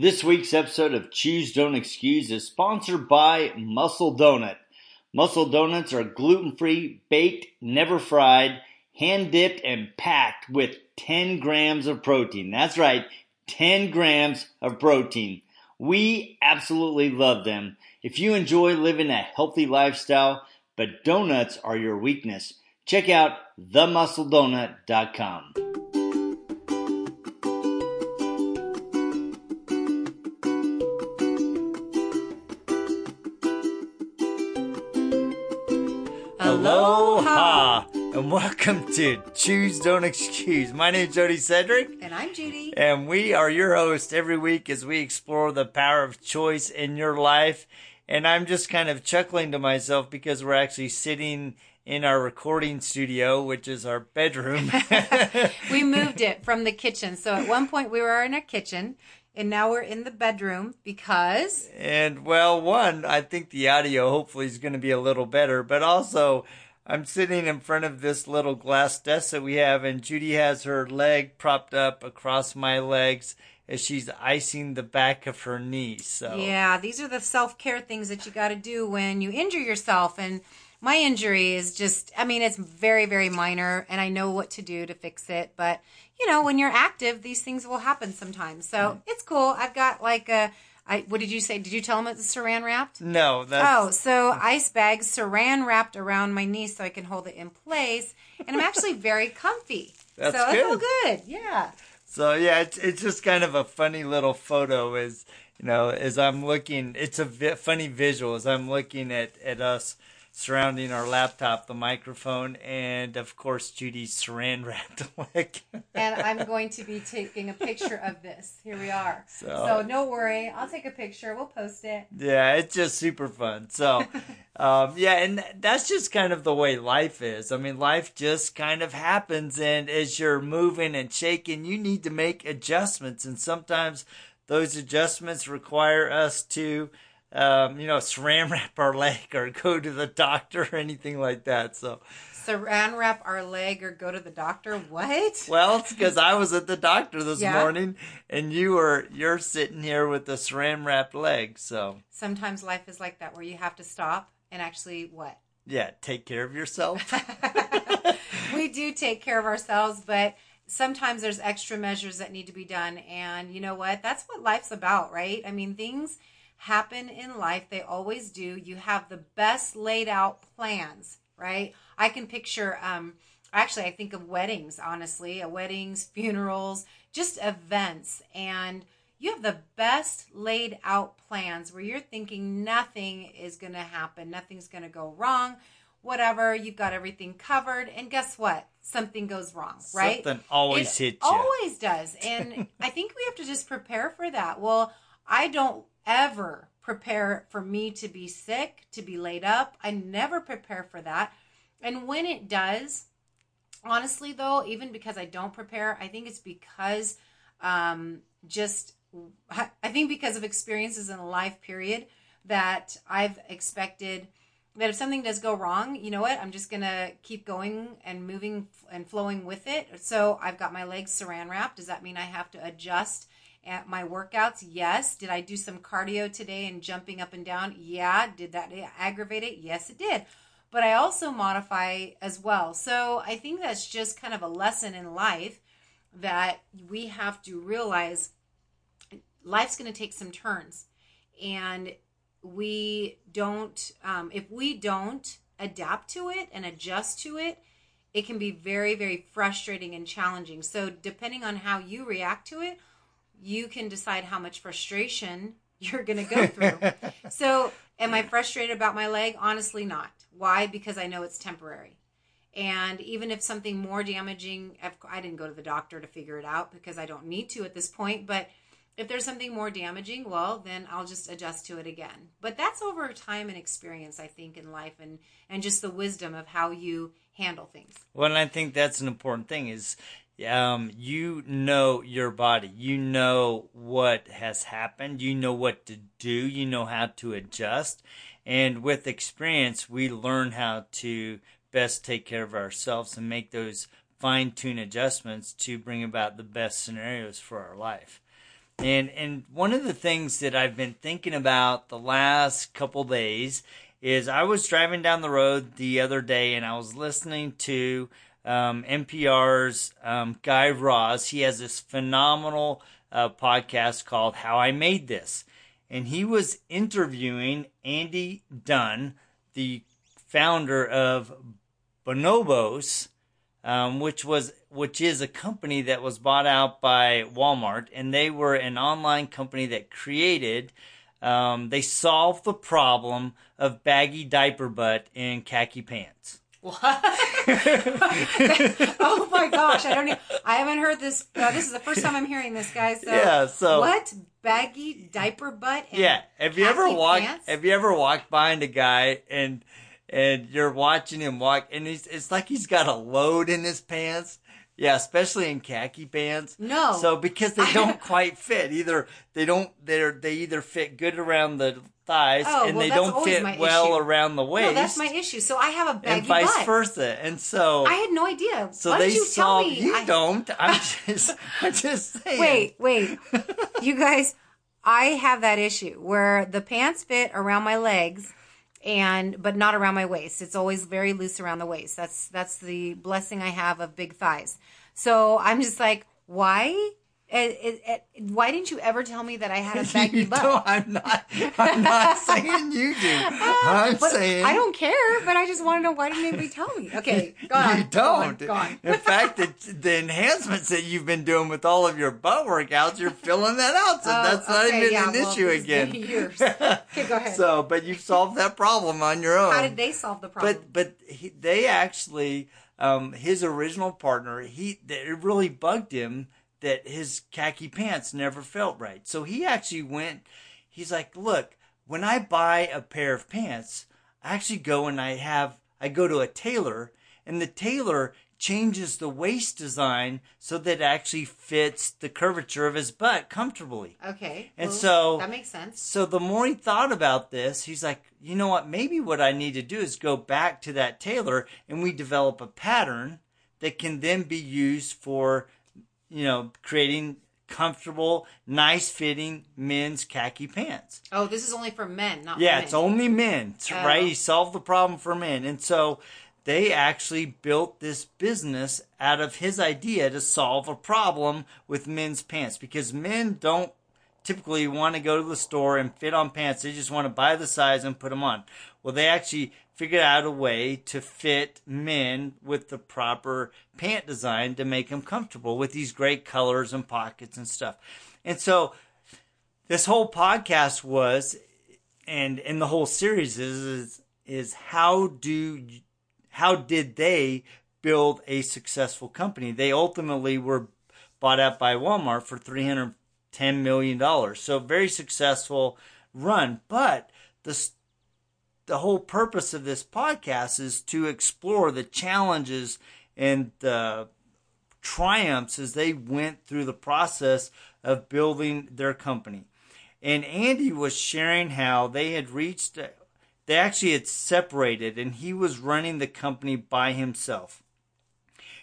This week's episode of Choose Don't Excuse is sponsored by Muscle Donut. Muscle Donuts are gluten free, baked, never fried, hand dipped, and packed with 10 grams of protein. That's right, 10 grams of protein. We absolutely love them. If you enjoy living a healthy lifestyle, but donuts are your weakness, check out themuscledonut.com. and welcome to Choose Don't Excuse. My name is Jody Cedric. And I'm Judy. And we are your host every week as we explore the power of choice in your life. And I'm just kind of chuckling to myself because we're actually sitting in our recording studio, which is our bedroom. we moved it from the kitchen. So at one point we were in a kitchen and now we're in the bedroom because. And well, one, I think the audio hopefully is going to be a little better, but also I'm sitting in front of this little glass desk that we have, and Judy has her leg propped up across my legs as she's icing the back of her knee. So yeah, these are the self care things that you got to do when you injure yourself. And my injury is just, I mean, it's very, very minor, and I know what to do to fix it. But you know, when you're active, these things will happen sometimes. So mm. it's cool. I've got like a. I, what did you say? Did you tell them it's saran wrapped? No. Oh, so ice bags saran wrapped around my knee so I can hold it in place, and I'm actually very comfy. That's so good. I feel good. Yeah. So yeah, it's it's just kind of a funny little photo as you know as I'm looking. It's a vi- funny visual as I'm looking at at us surrounding our laptop, the microphone, and of course Judy's saran wrapped leg. and I'm going to be taking a picture of this. Here we are. So, so no worry, I'll take a picture. We'll post it. Yeah, it's just super fun. So, um, yeah, and that's just kind of the way life is. I mean, life just kind of happens, and as you're moving and shaking, you need to make adjustments, and sometimes those adjustments require us to um, you know, saran wrap our leg or go to the doctor or anything like that. So saran wrap our leg or go to the doctor. What? Well, it's because I was at the doctor this yeah. morning, and you were you're sitting here with the saran wrapped leg. So sometimes life is like that, where you have to stop and actually what? Yeah, take care of yourself. we do take care of ourselves, but sometimes there's extra measures that need to be done, and you know what? That's what life's about, right? I mean, things happen in life. They always do. You have the best laid out plans, right? I can picture, um, actually, I think of weddings, honestly, weddings, funerals, just events. And you have the best laid out plans where you're thinking nothing is going to happen, nothing's going to go wrong, whatever. You've got everything covered. And guess what? Something goes wrong, right? Something always it hits you. Always does. And I think we have to just prepare for that. Well, I don't ever prepare for me to be sick, to be laid up. I never prepare for that. And when it does, honestly, though, even because I don't prepare, I think it's because um, just, I think because of experiences in a life period that I've expected that if something does go wrong, you know what? I'm just going to keep going and moving and flowing with it. So I've got my legs saran wrapped. Does that mean I have to adjust at my workouts? Yes. Did I do some cardio today and jumping up and down? Yeah. Did that aggravate it? Yes, it did. But I also modify as well. So I think that's just kind of a lesson in life that we have to realize life's going to take some turns. And we don't, um, if we don't adapt to it and adjust to it, it can be very, very frustrating and challenging. So, depending on how you react to it, you can decide how much frustration you're going to go through. so, am I frustrated about my leg? Honestly, not. Why? Because I know it's temporary. And even if something more damaging, I didn't go to the doctor to figure it out because I don't need to at this point, but if there's something more damaging, well, then I'll just adjust to it again. But that's over time and experience, I think, in life and, and just the wisdom of how you handle things. Well, and I think that's an important thing is um, you know your body. You know what has happened. You know what to do. You know how to adjust. And with experience, we learn how to best take care of ourselves and make those fine tune adjustments to bring about the best scenarios for our life. And and one of the things that I've been thinking about the last couple days is I was driving down the road the other day and I was listening to um, NPR's um, Guy Raz. He has this phenomenal uh, podcast called How I Made This. And he was interviewing Andy Dunn, the founder of Bonobos, um, which was which is a company that was bought out by Walmart, and they were an online company that created. Um, they solved the problem of baggy diaper butt in khaki pants. What? oh my gosh! I don't. Even, I haven't heard this. Uh, this is the first time I'm hearing this, guys. So Yeah, so- what baggy diaper butt? And Yeah, have you ever walked? pants? Have you ever walked behind a guy and and you're watching him walk, and he's it's like he's got a load in his pants. Yeah, especially in khaki pants. No. So because they don't quite fit, either they don't they're they either fit good around the thighs Oh, and well, they don't fit well issue. around the waist. No, that's my issue. So I have a baggy and vice butt. versa. And so I had no idea. so Why they you me? you I- don't. I'm just I'm just saying. Wait, wait. you guys, I have that issue where the pants fit around my legs and but not around my waist. It's always very loose around the waist. That's that's the blessing I have of big thighs. So I'm just like, why? It, it, it, why didn't you ever tell me that I had a baggy butt? don't. I'm not. I'm not saying you do. I'm But saying I don't care, but I just want to know why didn't anybody tell me? Okay, go on. You don't. Go on. In fact, the, the enhancements that you've been doing with all of your butt workouts, you're filling that out. So Oh, that's not okay, even yeah, an well, issue again. years. Okay, go ahead. So, but you've solved that problem on your own. How did they solve the problem? But but he, they actually, um, his original partner, he it really bugged him that his khaki pants never felt right. So he actually went. He's like, look, when I buy a pair of pants, I actually go and I have I go to a tailor, and the tailor changes the waist design so that it actually fits the curvature of his butt comfortably. okay, And well, so- that makes sense. So the more he thought about this, he's like, you know what? Maybe what I need to do is go back to that tailor and we develop a pattern that can then be used for, you know, creating comfortable, nice fitting men's khaki pants. Oh, this is only for men, not Yeah, women. it's only men, Oh. right? He solved the problem for men. And so they actually built this business out of his idea to solve a problem with men's pants because men don't typically want to go to the store and fit on pants. They just want to buy the size and put them on. Well, they actually figured out a way to fit men with the proper pant design to make them comfortable with these great colors and pockets and stuff. And so this whole podcast was and and the whole series is is, is how do how did they build a successful company? They ultimately were bought out by Walmart for three hundred ten million dollars. So very successful run, but the the whole purpose of this podcast is to explore the challenges and the triumphs as they went through the process of building their company. And Andy was sharing how they had reached, they actually had separated, and he was running the company by himself.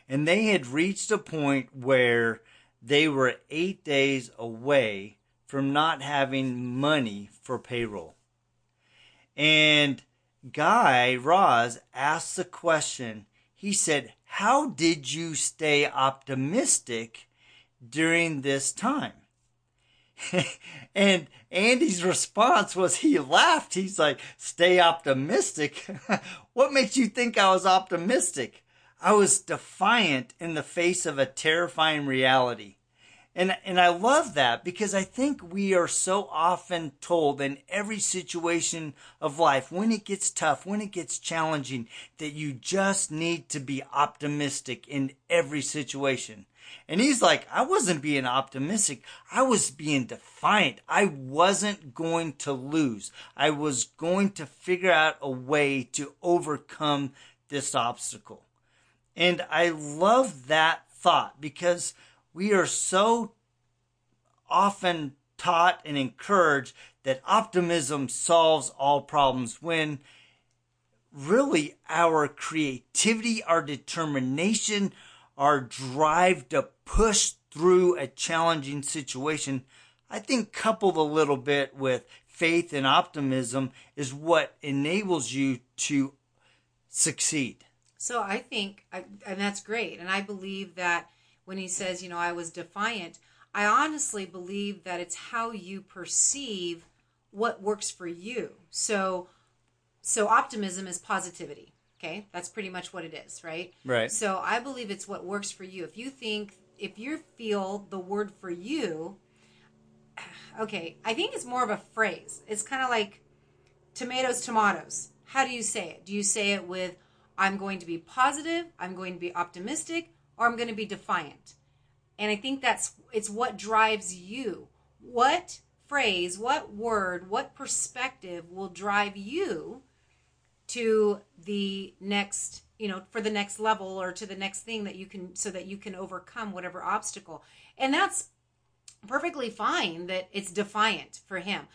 And they had reached a point where they were eight days away from not having money for payroll. And Guy Raz asked the question. He said, How did you stay optimistic during this time? and Andy's response was he laughed. He's like, Stay optimistic? what makes you think I was optimistic? I was defiant in the face of a terrifying reality. And and I love that because I think we are so often told in every situation of life when it gets tough, when it gets challenging that you just need to be optimistic in every situation. And he's like, I wasn't being optimistic. I was being defiant. I wasn't going to lose. I was going to figure out a way to overcome this obstacle. And I love that thought because we are so often taught and encouraged that optimism solves all problems when really our creativity, our determination, our drive to push through a challenging situation I think coupled a little bit with faith and optimism is what enables you to succeed. So I think, and that's great. And I believe that when he says, you know, I was defiant, I honestly believe that it's how you perceive what works for you. So, so optimism is positivity. Okay, that's pretty much what it is, right? Right. So I believe it's what works for you. If you think, if you feel the word for you, okay, I think it's more of a phrase. It's kind of like tomatoes, tomatoes. How do you say it? Do you say it with I'm going to be positive, I'm going to be optimistic, or I'm going to be defiant? And I think that's it's what drives you. What phrase, what word, what perspective will drive you to the next, you know, for the next level or to the next thing that you can so that you can overcome whatever obstacle. And that's perfectly fine that it's defiant for him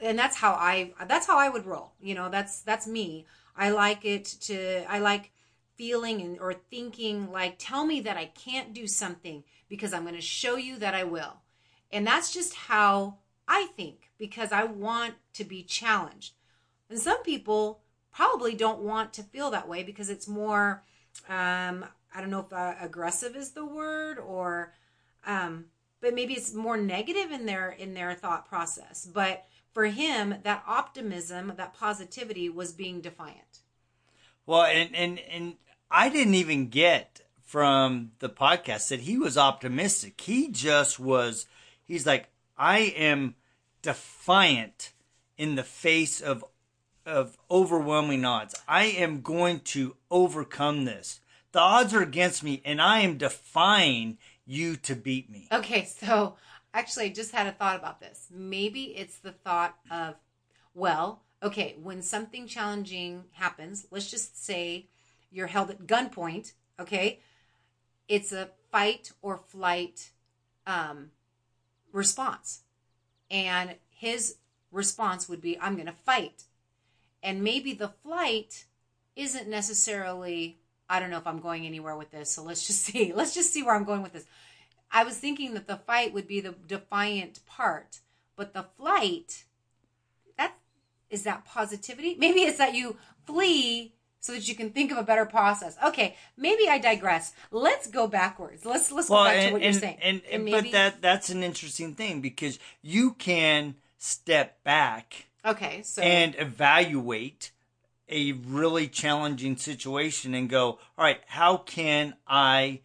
and that's how i that's how i would roll you know that's that's me i like it to i like feeling and or thinking like tell me that i can't do something because i'm going to show you that i will. And that's just how i think because i want to be challenged. And some people probably don't want to feel that way because it's more um i don't know if uh, aggressive is the word or um but maybe it's more negative in their in their thought process. But for him that optimism that positivity was being defiant. Well and and and i didn't even get from the podcast that he was optimistic he just was he's like i am defiant in the face of of overwhelming odds i am going to overcome this the odds are against me and i am defying you to beat me. Okay, so actually, I just had a thought about this. Maybe it's the thought of, well, okay, when something challenging happens, let's just say you're held at gunpoint, okay? It's a fight or flight um, response. And his response would be, I'm going to fight. And maybe the flight isn't necessarily I don't know if I'm going anywhere with this. So let's just see. Let's just see where I'm going with this. I was thinking that the fight would be the defiant part, but the flight that is that positivity? Maybe it's that you flee so that you can think of a better process. Okay, maybe I digress. Let's go backwards. Let's let's well, go back and, to what and, you're saying. And, and, maybe, but that that's an interesting thing because you can step back. Okay, so and evaluate a really challenging situation and go, all right, how can I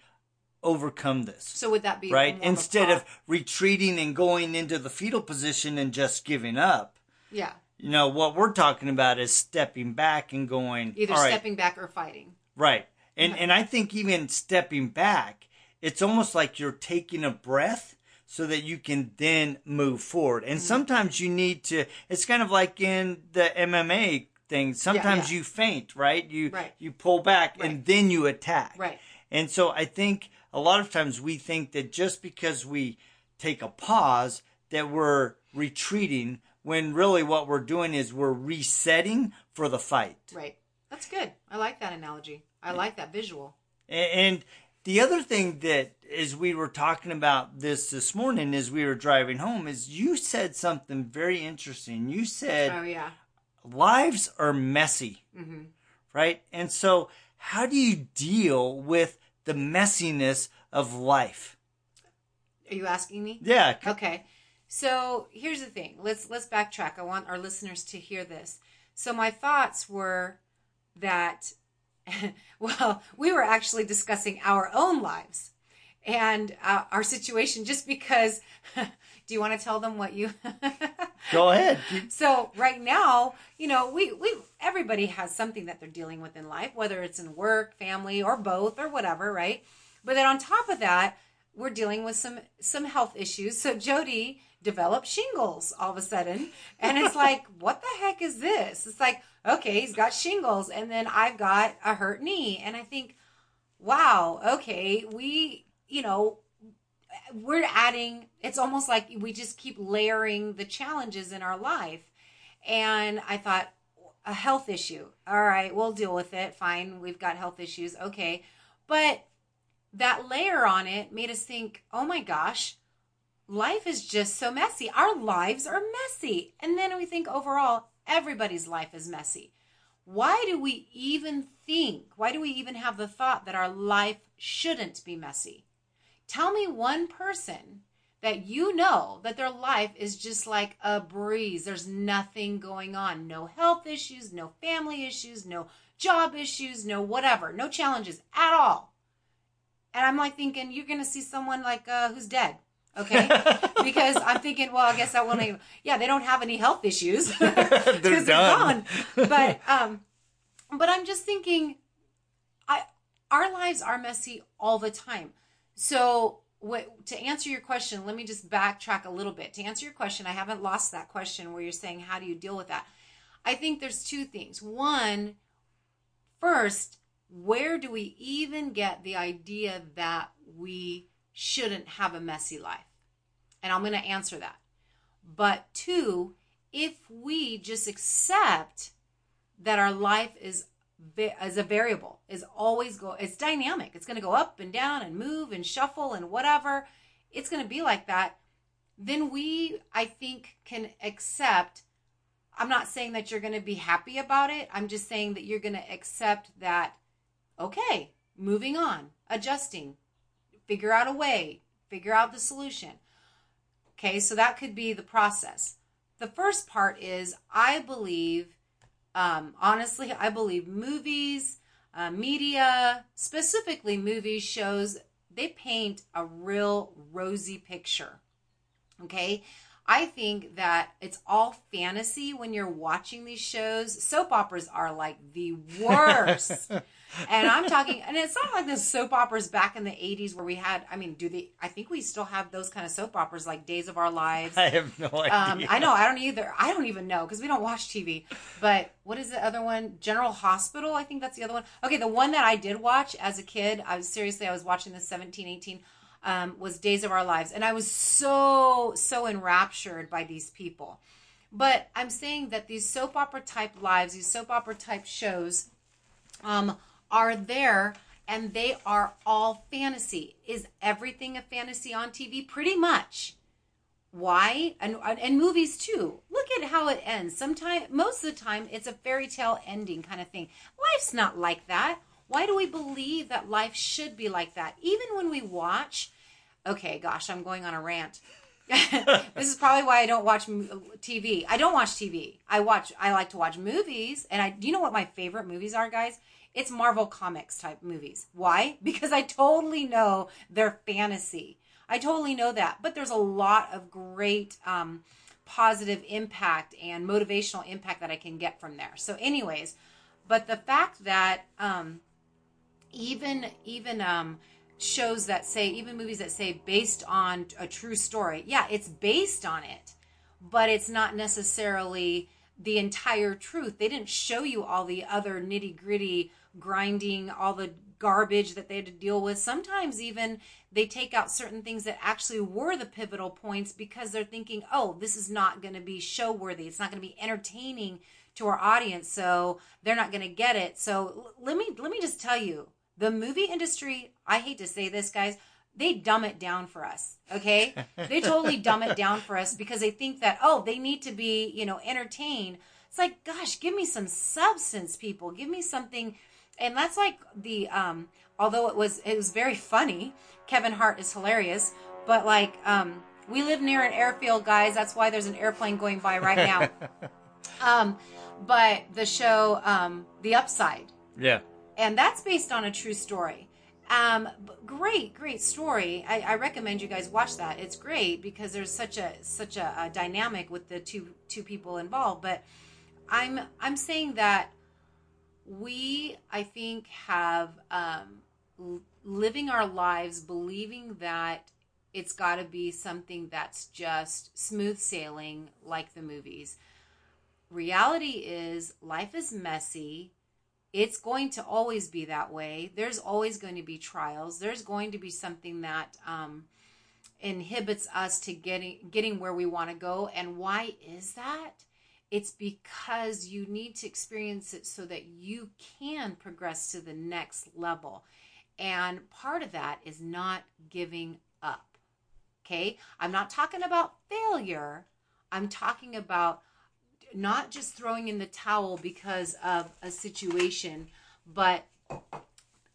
overcome this? So would that be right instead of, of retreating and going into the fetal position and just giving up? Yeah. You know what we're talking about is stepping back and going either stepping back or fighting. Right. And and I think even stepping back, it's almost like you're taking a breath so that you can then move forward. And mm-hmm. sometimes you need to it's kind of like in the MMA thing. Sometimes yeah, yeah. you feint, right? You right. you pull back right. and then you attack. Right. And so I think a lot of times we think that just because we take a pause that we're retreating when really what we're doing is we're resetting for the fight. Right. That's good. I like that analogy. I like that visual. And the other thing that as we were talking about this this morning as we were driving home is you said something very interesting. You said, "Oh yeah, lives are messy, mm-hmm. right? And so, how do you deal with the messiness of life? Are you asking me? Yeah. Okay. So here's the thing. Let's let's backtrack. I want our listeners to hear this. So my thoughts were that, well, we were actually discussing our own lives and uh, our situation just because do you want to tell them what you Go ahead. so right now, you know, we we everybody has something that they're dealing with in life, whether it's in work, family, or both or whatever, right? But then on top of that, we're dealing with some some health issues. So Jody developed shingles all of a sudden, and it's like, what the heck is this? It's like, okay, he's got shingles, and then I've got a hurt knee, and I think, wow, okay, we, you know, we're adding it's almost like we just keep layering the challenges in our life. And i thought a health issue. All right we'll deal with it. Fine we've got health issues. Okay. But that layer on it made us think oh my gosh life is just so messy. Our lives are messy. And then we think overall, everybody's life is messy. Why do we even think, why do we even have the thought that our life shouldn't be messy? Tell me one person that you know that their life is just like a breeze. There's nothing going on. No health issues, no family issues, no job issues, no whatever, no challenges at all. And I'm like thinking, you're going to see someone like uh, who's dead. Okay. because I'm thinking, well, I guess that won't even, yeah, they don't have any health issues they're, they're gone. But, um, but I'm just thinking, I, our lives are messy all the time. So what, to answer your question, let me just backtrack a little bit. To answer your question, I haven't lost that question where you're saying, how do you deal with that? I think there's two things. One, first, where do we even get the idea that we shouldn't have a messy life? And I'm going to answer that. But two, if we just accept that our life is as a variable is always go it's dynamic it's going to go up and down and move and shuffle and whatever it's going to be like that then we i think can accept i'm not saying that you're going to be happy about it i'm just saying that you're going to accept that okay moving on adjusting figure out a way figure out the solution okay so that could be the process the first part is i believe um, honestly, I believe movies, uh, media, specifically movies, shows, they paint a real rosy picture. Okay. I think that it's all fantasy when you're watching these shows. Soap operas are like the worst. and I'm talking, and it's not like the soap operas back in the 80s where we had, I mean, do they, I think we still have those kind of soap operas like Days of Our Lives. I have no idea. Um, I know, I don't either. I don't even know because we don't watch TV. But what is the other one? General Hospital, I think that's the other one. Okay, the one that I did watch as a kid, I was seriously, I was watching the 17, 18. Um, was Days of Our Lives. And I was so, so enraptured by these people. But I'm saying that these soap opera type lives, these soap opera type shows, um, are there and they are all fantasy. Is everything a fantasy on TV? Pretty much. Why? And and movies too. Look at how it ends. Sometimes most of the time it's a fairy tale ending kind of thing. Life's not like that. Why do we believe that life should be like that? Even when we watch Okay, gosh, I'm going on a rant. this is probably why I don't watch TV. I don't watch TV. I watch I like to watch movies and I do you know what my favorite movies are, guys? it's Marvel Comics type movies. Why? Because I totally know they're fantasy. I totally know that. But there's a lot of great um, positive impact and motivational impact that I can get from there. So, anyways, but the fact that um, even even um, shows that say even movies that say based on a true story, yeah, it's based on it, but it's not necessarily the entire truth. They didn't show you all the other nitty gritty grinding all the garbage that they had to deal with. Sometimes even they take out certain things that actually were the pivotal points because they're thinking, oh, this is not going to be show worthy. It's not going to be entertaining to our audience, so they're not going to get it. So let me let me just tell you, the movie industry. I hate to say this, guys. They dumb it down for us, okay? they totally dumb it down for us because they think that oh, they need to be, you know, entertained. It's like, gosh, give me some substance, people. Give me something and that's like the um although it was it was very funny kevin hart is hilarious but like um we live near an airfield guys that's why there's an airplane going by right now um but the show um the upside yeah and that's based on a true story um great great story I, I recommend you guys watch that it's great because there's such a such a, a dynamic with the two two people involved but i'm i'm saying that we, I think, have um, living our lives believing that it's got to be something that's just smooth sailing like the movies. Reality is, life is messy. It's going to always be that way. There's always going to be trials. There's going to be something that um, inhibits us to getting getting where we want to go. And why is that? It's because you need to experience it so that you can progress to the next level. And part of that is not giving up. Okay. I'm not talking about failure. I'm talking about not just throwing in the towel because of a situation, but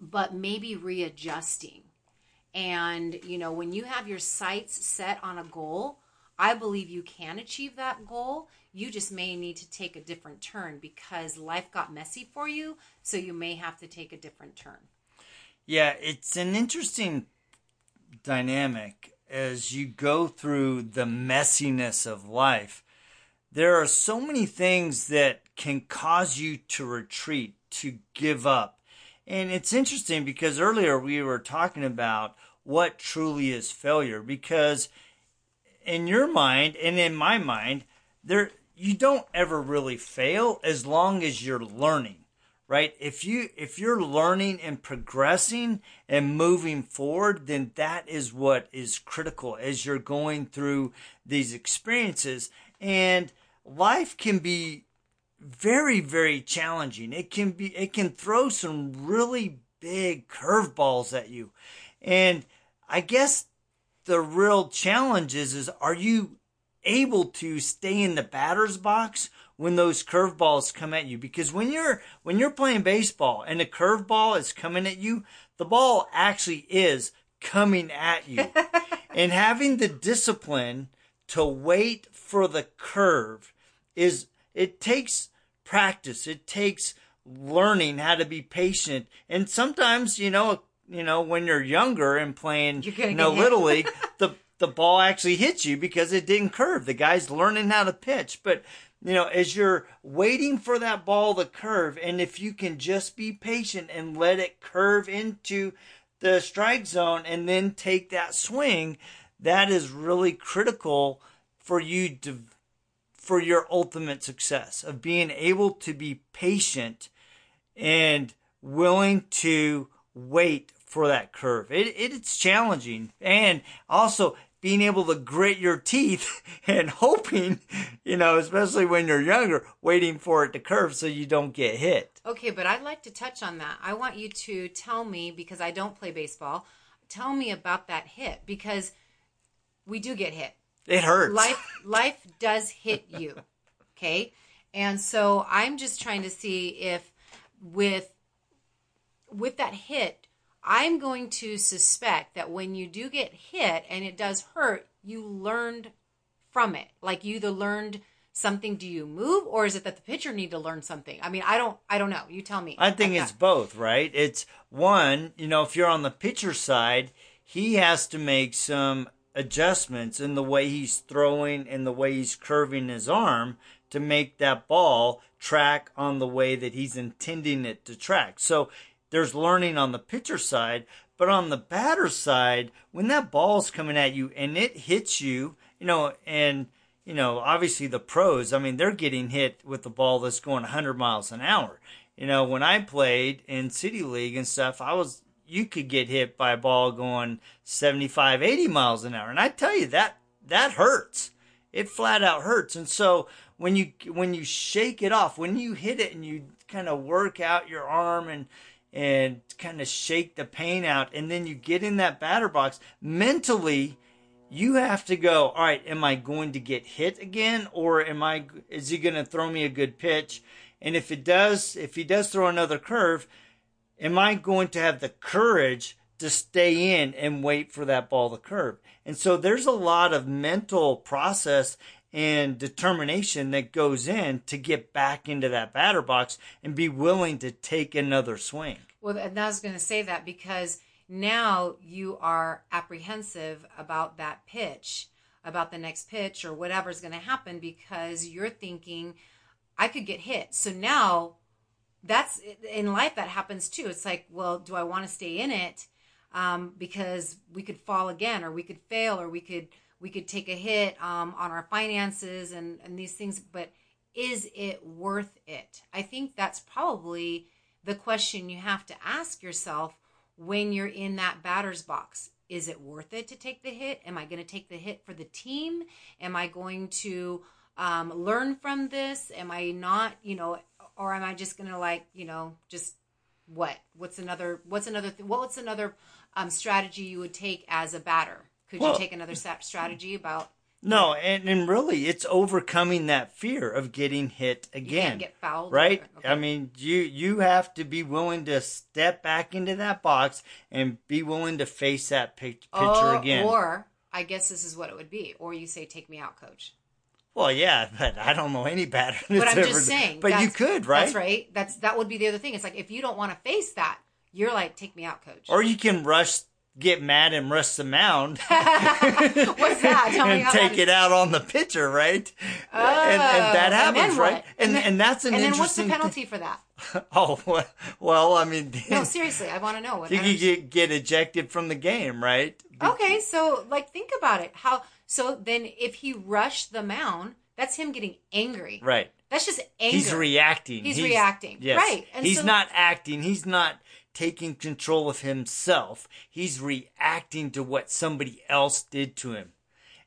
but maybe readjusting. And you know, when you have your sights set on a goal, I believe you can achieve that goal. You just may need to take a different turn because life got messy for you, so you may have to take a different turn. Yeah, it's an interesting dynamic as you go through the messiness of life. There are so many things that can cause you to retreat, to give up. And it's interesting because earlier we were talking about what truly is failure because in your mind and in my mind there you don't ever really fail as long as you're learning right if you if you're learning and progressing and moving forward then that is what is critical as you're going through these experiences and life can be very very challenging it can be it can throw some really big curveballs at you and i guess the real challenge is, is are you able to stay in the batter's box when those curveballs come at you? Because when you're when you're playing baseball and a curveball is coming at you, the ball actually is coming at you. and having the discipline to wait for the curve is it takes practice. It takes learning how to be patient. And sometimes, you know, you know, when you're younger and playing, you know, little league, the the ball actually hits you because it didn't curve. The guy's learning how to pitch, but you know, as you're waiting for that ball to curve, and if you can just be patient and let it curve into the strike zone and then take that swing, that is really critical for you to for your ultimate success of being able to be patient and willing to wait for that curve. It, it, it's challenging. And also being able to grit your teeth and hoping, you know, especially when you're younger, waiting for it to curve so you don't get hit. Okay, but I'd like to touch on that. I want you to tell me, because I don't play baseball, tell me about that hit because we do get hit. It hurts. Life life does hit you. Okay? And so I'm just trying to see if with with that hit I'm going to suspect that when you do get hit and it does hurt, you learned from it. Like you either learned something do you move or is it that the pitcher need to learn something? I mean, I don't I don't know. You tell me. I think it's both, right? It's one, you know, if you're on the pitcher side, he has to make some adjustments in the way he's throwing and the way he's curving his arm to make that ball track on the way that he's intending it to track. So there's learning on the pitcher side, but on the batter side, when that ball's coming at you and it hits you, you know, and you know, obviously the pros, I mean, they're getting hit with the ball that's going 100 miles an hour. You know, when I played in City League and stuff, I was, you could get hit by a ball going 75, 80 miles an hour. And I tell you that, that hurts. It flat out hurts. And so when you, when you shake it off, when you hit it and you kind of work out your arm and, and kind of shake the pain out. And then you get in that batter box mentally. You have to go, all right, am I going to get hit again? Or am I, is he going to throw me a good pitch? And if it does, if he does throw another curve, am I going to have the courage to stay in and wait for that ball to curve? And so there's a lot of mental process and determination that goes in to get back into that batter box and be willing to take another swing. Well, and I was going to say that because now you are apprehensive about that pitch, about the next pitch or whatever's going to happen because you're thinking, I could get hit. So now that's in life that happens too. It's like, well, do I want to stay in it? Um, because we could fall again or we could fail or we could we could take a hit um, on our finances and, and these things but is it worth it i think that's probably the question you have to ask yourself when you're in that batter's box. Is it worth it to take the hit? Am I going to take the hit for the team? Am I going to um, learn from this? Am I not, you know, or am I just going to like, you know, just what? What's another? What's another? Th- what's another um, strategy you would take as a batter? Could Well- you take another strategy about No, and, and really, it's overcoming that fear of getting hit again. get fouled? right? or- okay. I mean, you you have to be willing to step back into that box and be willing to face that pic- picture Oh, again. Or I guess this is what it would be. Or you say, "Take me out, coach." Well, yeah, but I don't know any batter. But I'm ever- just saying. But you could, right? That's right. That's that would be the other thing. It's like if you don't want to face that, you're like, "Take me out, coach." Or you can rush, get mad, and rush the mound. What's that? Tell me and take that it out on the pitcher, right? and, and oh, that Oh, and happens, right? And And then- and that's an And then what's the penalty for that? oh well, I mean, No, seriously, I want to know. What, you could get, get ejected from the game, right? Okay, so like think about it. How so then if he rushed the mound, that's him getting angry. Right. That's just anger. He's reacting. He's reacting. Yes. Right. And he's so- not acting. He's not taking control of himself. He's reacting to what somebody else did to him.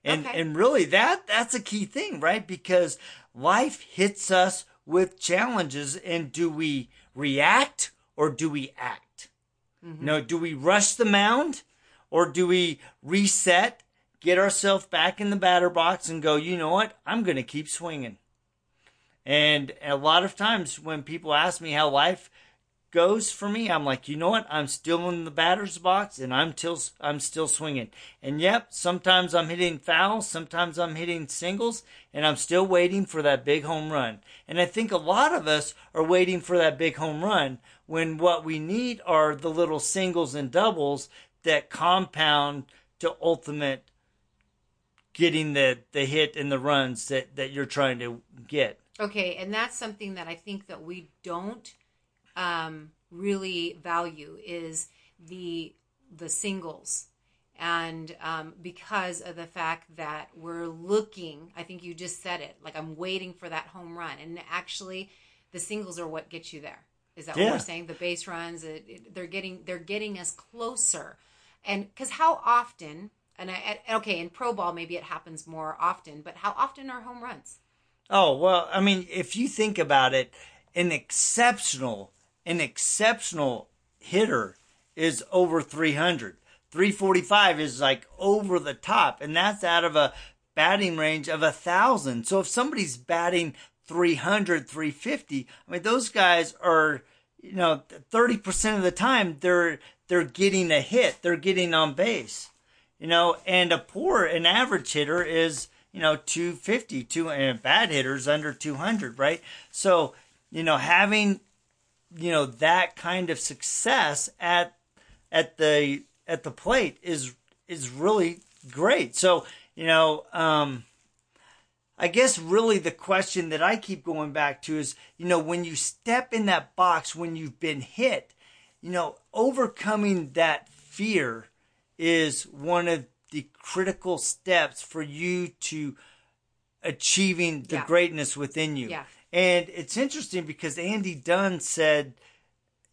And Okay. and really that that's a key thing, right? Because life hits us with challenges and do we react or do we act? Mm-hmm. No, do we rush the mound or do we reset, get ourselves back in the batter box and go, "You know what? I'm going to keep swinging." And a lot of times when people ask me how life goes for me, I'm like, you know what? I'm still in the batter's box and I'm still I'm still swinging. And yep, sometimes I'm hitting fouls, sometimes I'm hitting singles, and I'm still waiting for that big home run. And I think a lot of us are waiting for that big home run when what we need are the little singles and doubles that compound to ultimate getting the the hit and the runs that that you're trying to get. Okay, and that's something that I think that we don't um, really value is the the singles, and um, because of the fact that we're looking, I think you just said it. Like I'm waiting for that home run, and actually, the singles are what gets you there. Is that Yeah. what we're saying? The base runs, it, it- they're getting they're getting us closer, and because how often? And I, okay, in pro ball maybe it happens more often, but how often are home runs? Oh, well, I mean, if you think about it, an exceptional, an exceptional hitter is over 300. 345 is like over the top, and that's out of a batting range of a thousand. So if somebody's batting 300, 350, I mean, those guys are, you know, 30% of the time they're, they're getting a hit. They're getting on base you know, and a poor, an average hitter is, you know, 250, two, and a bad hitter's under 200, right? So, you know, having, you know, that kind of success at, at the, at the plate is, is really great. So, you know, um, I guess really the question that I keep going back to is, you know, when you step in that box when you've been hit, you know, overcoming that fear is one of the critical steps for you to achieving the Yeah. greatness within you. Yeah. And it's interesting because Andy Dunn said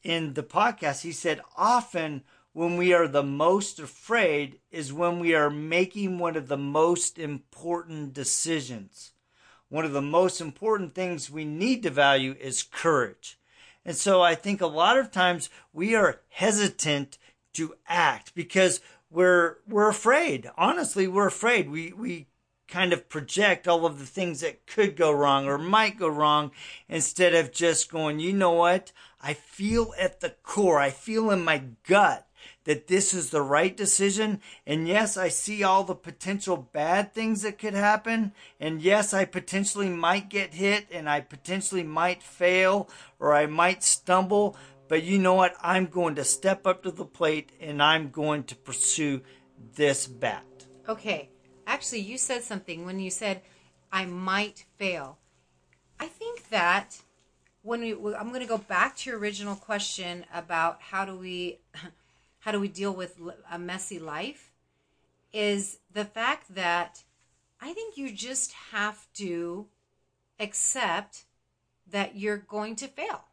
in the podcast, he said, often when we are the most afraid is when we are making one of the most important decisions. One of the most important things we need to value is courage. And so I think a lot of times we are hesitant to act because we're we're afraid. Honestly, we're afraid. We we kind of project all of the things that could go wrong or might go wrong instead of just going, you know what? I feel at the core, I feel in my gut that this is the right decision. And yes, I see all the potential bad things that could happen. And yes, I potentially might get hit and I potentially might fail or I might stumble. But you know what? I'm going to step up to the plate and I'm going to pursue this bat. Okay. Actually, you said something when you said, I might fail. I think that when we, I'm going to go back to your original question about how do we, how do we deal with a messy life, is the fact that I think you just have to accept that you're going to fail.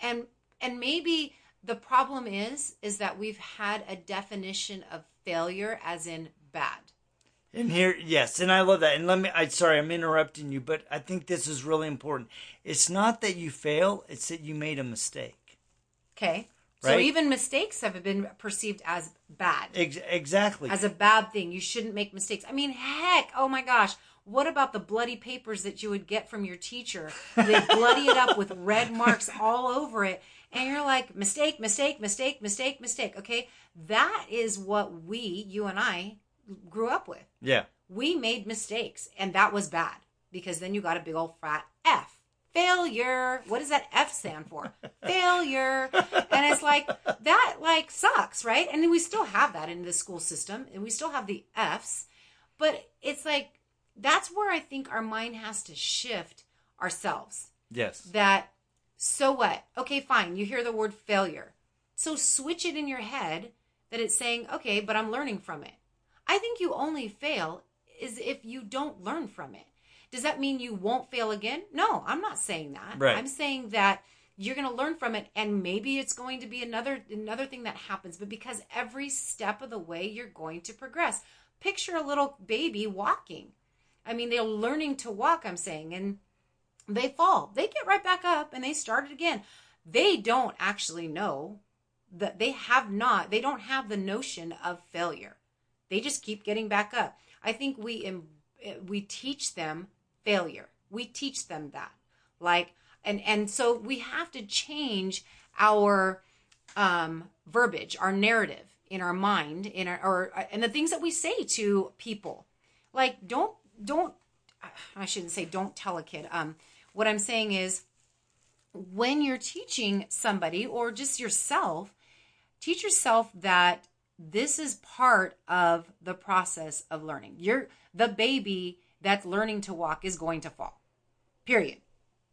And and maybe the problem is is that we've had a definition of failure as in bad. And here, yes, and I love that. And let me, I sorry, I'm interrupting you, but I think this is really important. It's not that you fail; it's that you made a mistake, Okay. right? So even mistakes have been perceived as bad, Ex- exactly. as a bad thing. You shouldn't make mistakes. I mean, heck, oh my gosh. What about the bloody papers that you would get from your teacher? They bloody it up with red marks all over it. And you're like, mistake, mistake, mistake, mistake, mistake. Okay. That is what we, you and I, grew up with. yeah. We made mistakes, and that was bad because then you got a big old fat F. Failure. What does that F stand for? Failure. And it's like that like sucks, right? And we still have that in the school system, and we still have the Fs, but it's like that's where I think our mind has to shift ourselves Yes. that so what? Okay, fine. You hear the word failure. So switch it in your head that it's saying, okay, but I'm learning from it. I think you only fail is if you don't learn from it. Does that mean you won't fail again? No, I'm not saying that. Right. I'm saying that you're going to learn from it and maybe it's going to be another another thing that happens, but because every step of the way you're going to progress. Picture a little baby walking. I mean, they're learning to walk, I'm saying, and they fall. They get right back up and they start it again. They don't actually know that they have not, they don't have the notion of failure. They just keep getting back up. I think we we teach them failure. We teach them that. Like and and so we have to change our um verbiage, our narrative in our mind, in our or and the things that we say to people. Like don't don't I shouldn't say don't tell a kid. Um what I'm saying is when you're teaching somebody or just yourself, teach yourself that this is part of the process of learning. You're the baby that's learning to walk is going to fall. Period.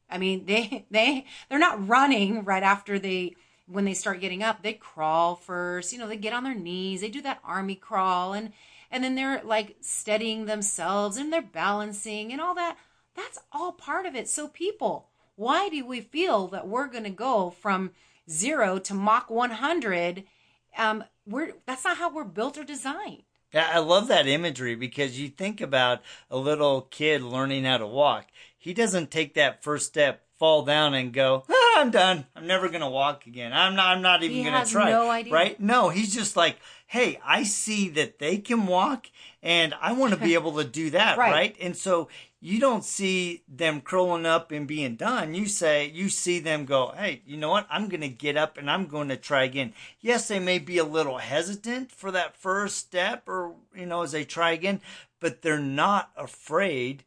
I mean, they they they're not running right after they when they start getting up. They crawl first. You know, they get on their knees. They do that army crawl and and then they're like steadying themselves and they're balancing and all that. That's all part of it. So people, why do we feel that we're going to go from 0 to Mach 100? Um we're that's not how we're built or designed. Yeah, I love that imagery because you think about a little kid learning how to walk. He doesn't take that first step, fall down, and go, ah, "I'm done. I'm never gonna walk again. I'm not. I'm not even gonna try." no idea. Right? No, he's just like, "Hey, I see that they can walk, and I want to be able to do that." Right. right? And so you don't see them curling up and being done. You say you see them go, "Hey, you know what? I'm gonna get up and I'm going to try again." Yes, they may be a little hesitant for that first step, or you know, as they try again, but they're not afraid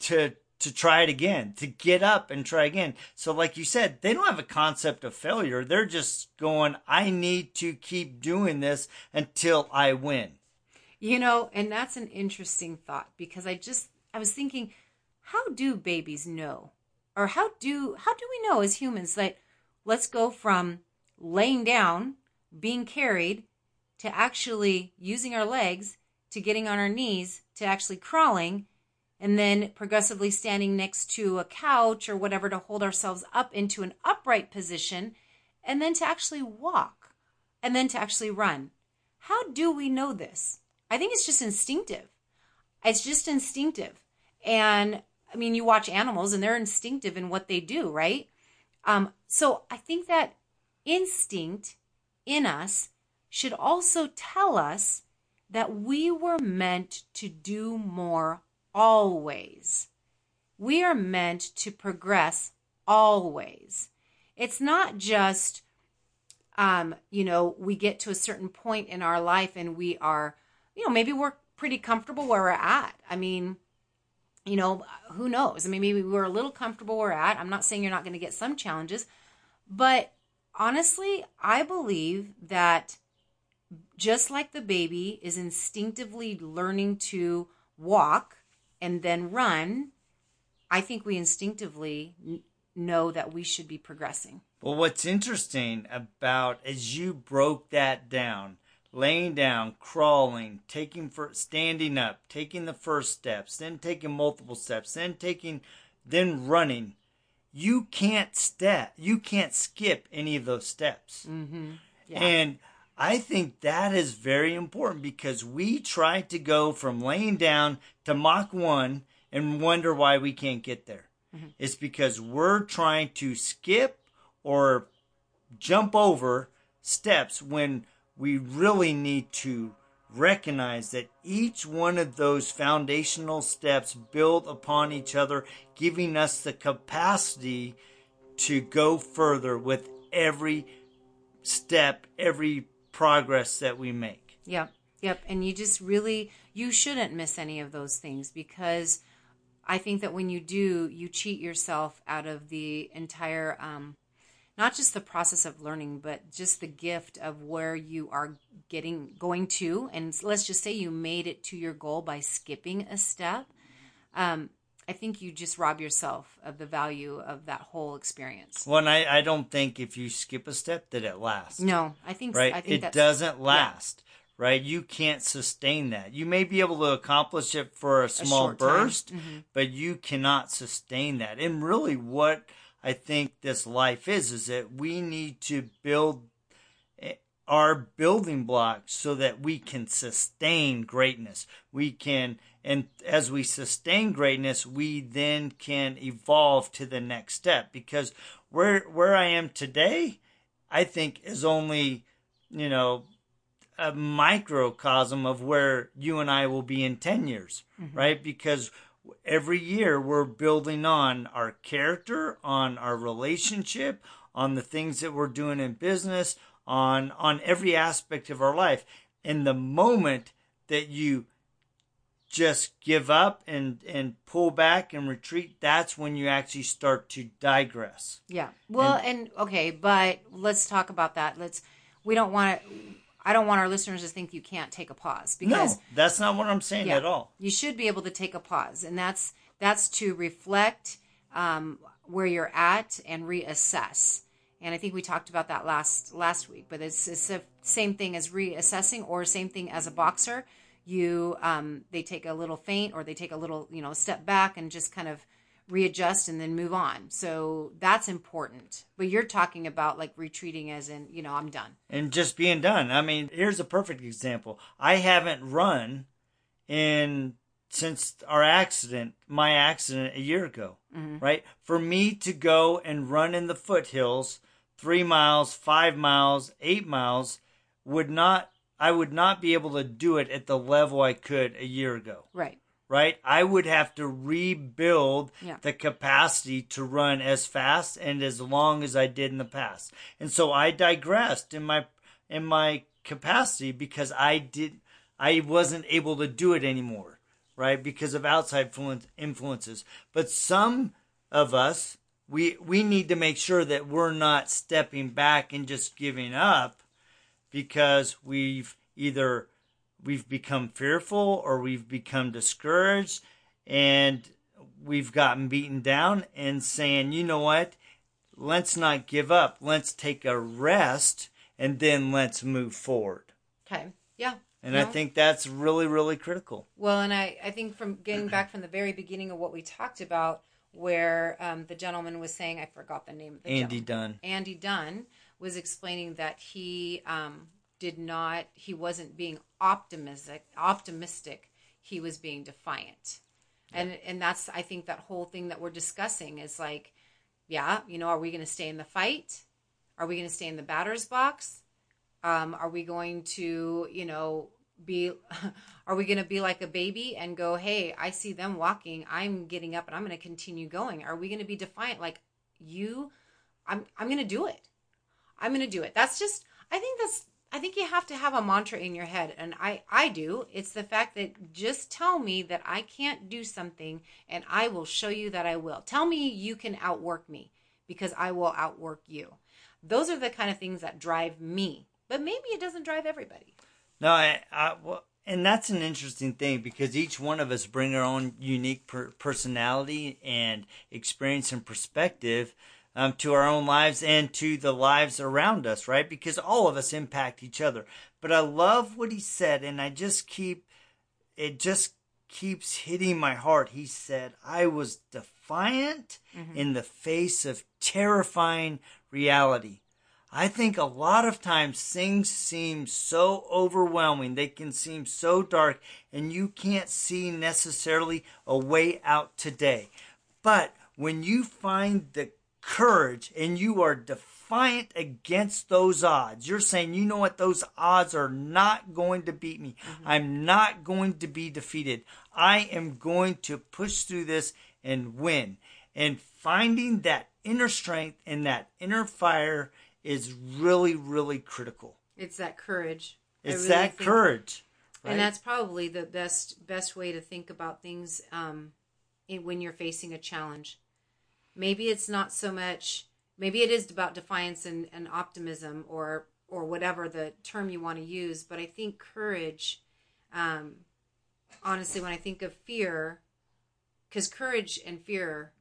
to to try it again, to get up and try again. So like you said, they don't have a concept of failure. They're just going, I need to keep doing this until I win. You know, and that's an interesting thought because I just I was thinking, how do babies know? Or how do how do we know as humans that let's go from laying down, being carried to actually using our legs to getting on our knees to actually crawling and then progressively standing next to a couch or whatever to hold ourselves up into an upright position and then to actually walk and then to actually run. How do we know this? I think it's just instinctive. It's just instinctive. And I mean, you watch animals and they're instinctive in what they do, right? Um, so I think that instinct in us should also tell us that we were meant to do more always. We are meant to progress always. It's not just, um, you know, we get to a certain point in our life and we are, you know, maybe we're pretty comfortable where we're at. I mean, you know, who knows? I mean, maybe we're a little comfortable where we're at. I'm not saying you're not going to get some challenges, but honestly, I believe that just like the baby is instinctively learning to walk and then run, I think we instinctively n- know that we should be progressing. Well, what's interesting about as you broke that down, laying down, crawling, taking for standing up, taking the first steps, then taking multiple steps, then taking, then running, you can't step, you can't skip any of those steps. Mm-hmm. Yeah. And I think that is very important because we try to go from laying down to Mach 1 and wonder why we can't get there. Mm-hmm. It's because we're trying to skip or jump over steps when we really need to recognize that each one of those foundational steps build upon each other, giving us the capacity to go further with every step, every progress that we make. Yep. Yep. And you just really, you shouldn't miss any of those things because I think that when you do, you cheat yourself out of the entire, um, not just the process of learning, but just the gift of where you are getting, going to. And let's just say you made it to your goal by skipping a step. Um, I think you just rob yourself of the value of that whole experience. Well, and I, I don't think if you skip a step that it lasts. No, I think right. I think it doesn't last. Right, you can't sustain that. You may be able to accomplish it for a small time. burst, Mhm. but you cannot sustain that. And really, what I think this life is is that we need to build eh, our building blocks so that we can sustain greatness. We can, and as we sustain greatness, we then can evolve to the next step. Because where where I am today, I think is only, you know, a microcosm of where you and I will be in 10 years, mm-hmm. right? Because every year we're building on our character, on our relationship, on the things that we're doing in business, on on every aspect of our life. And the moment that you just give up and and pull back and retreat, that's when you actually start to digress. Yeah. Well, and, okay, but let's talk about that. Let's. We don't want to. I don't want our listeners to think you can't take a pause because no, that's not what I'm saying Yeah. at all. you should be able to take a pause, and that's that's to reflect um, where you're at and reassess. And I think we talked about that last last week. But it's, it's the same thing as reassessing, or same thing as a boxer. You um, they take a little feint or they take a little you know step back and just kind of readjust and then move on. So that's important. But you're talking about like retreating, as in you know I'm done. and just being done. I mean, here's a perfect example. I haven't run in since our accident, my accident a year ago, right? For me to go and run in the foothills, three miles, five miles, eight miles, would not, I would not be able to do it at the level I could a year ago Right. right? I would have to rebuild Yeah. the capacity to run as fast and as long as I did in the past. And so I digressed in my in my capacity because I did I wasn't able to do it anymore, right? Because of outside influences. But some of us we we need to make sure that we're not stepping back and just giving up because we've either we've become fearful or we've become discouraged and we've gotten beaten down and saying, you know what? Let's not give up. Let's take a rest and then let's move forward. Okay. Yeah. And I think that's really, really critical. Well, and I, I think from getting back from the very beginning of what we talked about, where um, the gentleman was saying, I forgot the name of the Andy gentleman. Dunn. Andy Dunn was explaining that he um, did not, he wasn't being optimistic. Optimistic, he was being defiant, and and that's I think that whole thing that we're discussing is like, yeah, you know, are we going to stay in the fight? Are we going to stay in the batter's box? Um, are we going to, you know, be, are we going to be like a baby and go, hey, I see them walking, I'm getting up and I'm going to continue going? Are we going to be defiant like you? I'm, I'm going to do it. I'm going to do it. That's just, I think that's, I think you have to have a mantra in your head. And I, I do. It's the fact that just tell me that I can't do something and I will show you that I will. Tell me you can outwork me because I will outwork you. Those are the kind of things that drive me. But maybe it doesn't drive everybody. No, I, I well, and that's an interesting thing because each one of us bring our own unique per- personality and experience and perspective um, to our own lives and to the lives around us, right? Because all of us impact each other. But I love what he said, and I just keep it just keeps hitting my heart. He said, "I was defiant in the face of terrifying reality." I think a lot of times things seem so overwhelming. They can seem so dark and you can't see necessarily a way out today. But when you find the courage and you are defiant against those odds. You're saying, you know what, those odds are not going to beat me. Mm-hmm. I'm not going to be defeated. I am going to push through this and win. And finding that inner strength and that inner fire is really, really critical. It's that courage. It's really that courage. Right? And that's probably the best best way to think about things um, when you're facing a challenge. Maybe it's not so much. Maybe it is about defiance and, and optimism, or or whatever the term you want to use. But I think courage. Um, honestly, when I think of fear, because courage and fear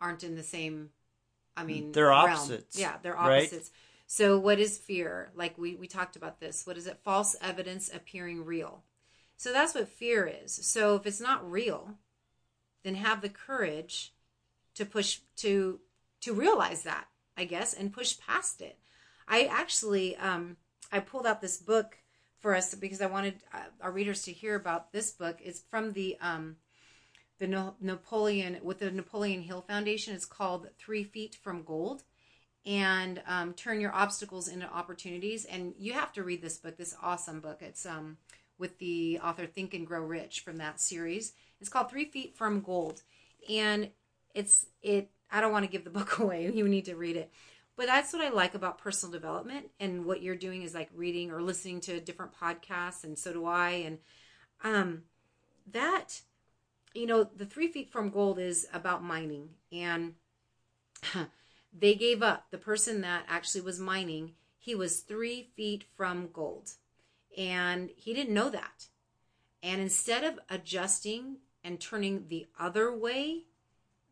aren't in the same. I mean, they're opposites. Realm. Yeah, they're opposites. Right? So, what is fear? Like we, we talked about this. What is it? False evidence appearing real. So, that's what fear is. So, if it's not real, then have the courage to push to to realize that, I guess, and push past it. I actually um, I pulled out this book for us because I wanted uh, our readers to hear about this book. It's from the um, the Napoleon with the Napoleon Hill Foundation. It's called Three Feet from Gold and um, turn your obstacles into opportunities. And you have to read this book, this awesome book. It's um, with the author Think and Grow Rich from that series. It's called Three Feet from Gold, and it's it. I don't want to give the book away. You need to read it. But that's what I like about personal development, and what you're doing is like reading or listening to different podcasts, and so do I. And um, that, you know, the Three Feet from Gold is about mining, and they gave up. The person that actually was mining, he was three feet from gold. And he didn't know that. And instead of adjusting and turning the other way,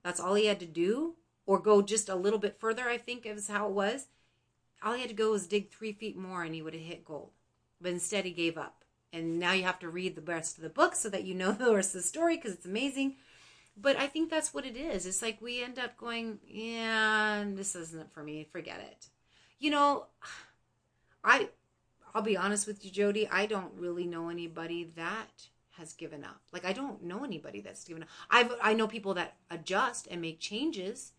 that's all he had to do, or go just a little bit further, I think is how it was. All he had to go was dig three feet more and he would have hit gold. But instead, he gave up. And now you have to read the rest of the book so that you know the rest of the story because it's amazing. But I think that's what it is. It's like we end up going, yeah, this isn't for me. Forget it. You know, I I'll be honest with you, Jody. I don't really know anybody that has given up. Like I don't know anybody that's given up. I've I know people that adjust and make changes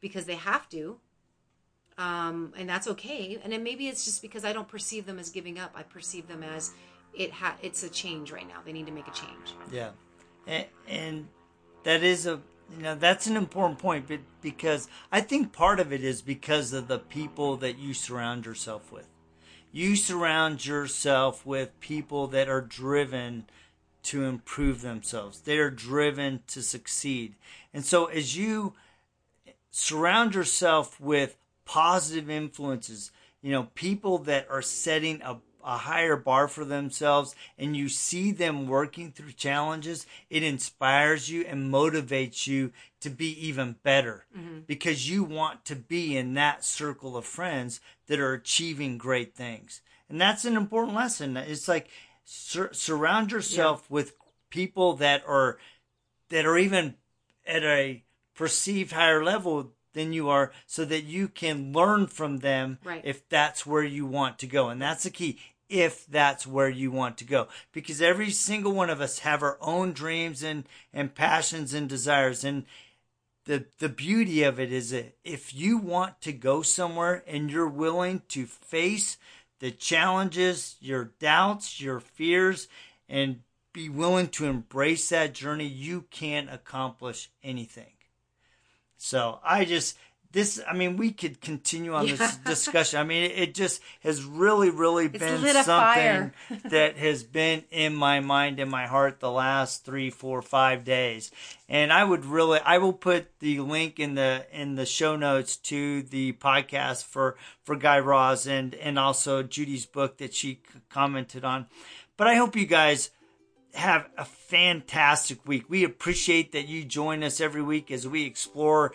because they have to. Um, and that's okay. And then maybe it's just because I don't perceive them as giving up. I perceive them as it ha- it's a change right now. They need to make a change. Yeah. And, and that is a you know that's an important point but because i think part of it is because of the people that you surround yourself with you surround yourself with people that are driven to improve themselves they are driven to succeed and so as you surround yourself with positive influences you know people that are setting a a higher bar for themselves and you see them working through challenges, it inspires you and motivates you to be even better mm-hmm. because you want to be in that circle of friends that are achieving great things. And that's an important lesson. It's like sur- surround yourself yeah. with people that are that are even at a perceived higher level than you are so that you can learn from them right. if that's where you want to go. And that's the key if that's where you want to go. Because every single one of us have our own dreams and, and passions and desires. And the, the beauty of it is that if you want to go somewhere and you're willing to face the challenges, your doubts, your fears, and be willing to embrace that journey, you can't accomplish anything. So I just, this i mean we could continue on yeah. this discussion i mean it, it, just has really really it's been something that has been in my mind in my heart the last three four five days and i would really i will put the link in the in the show notes to the podcast for for guy raz and and also judy's book that she commented on but i hope you guys have a fantastic week. We appreciate that you join us every week as we explore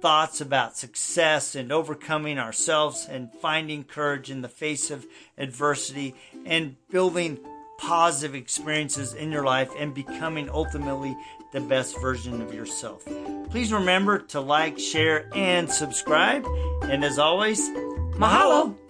thoughts about success and overcoming ourselves and finding courage in the face of adversity and building positive experiences in your life and becoming ultimately the best version of yourself. Please remember to like, share, and subscribe. And as always, mahalo. mahalo.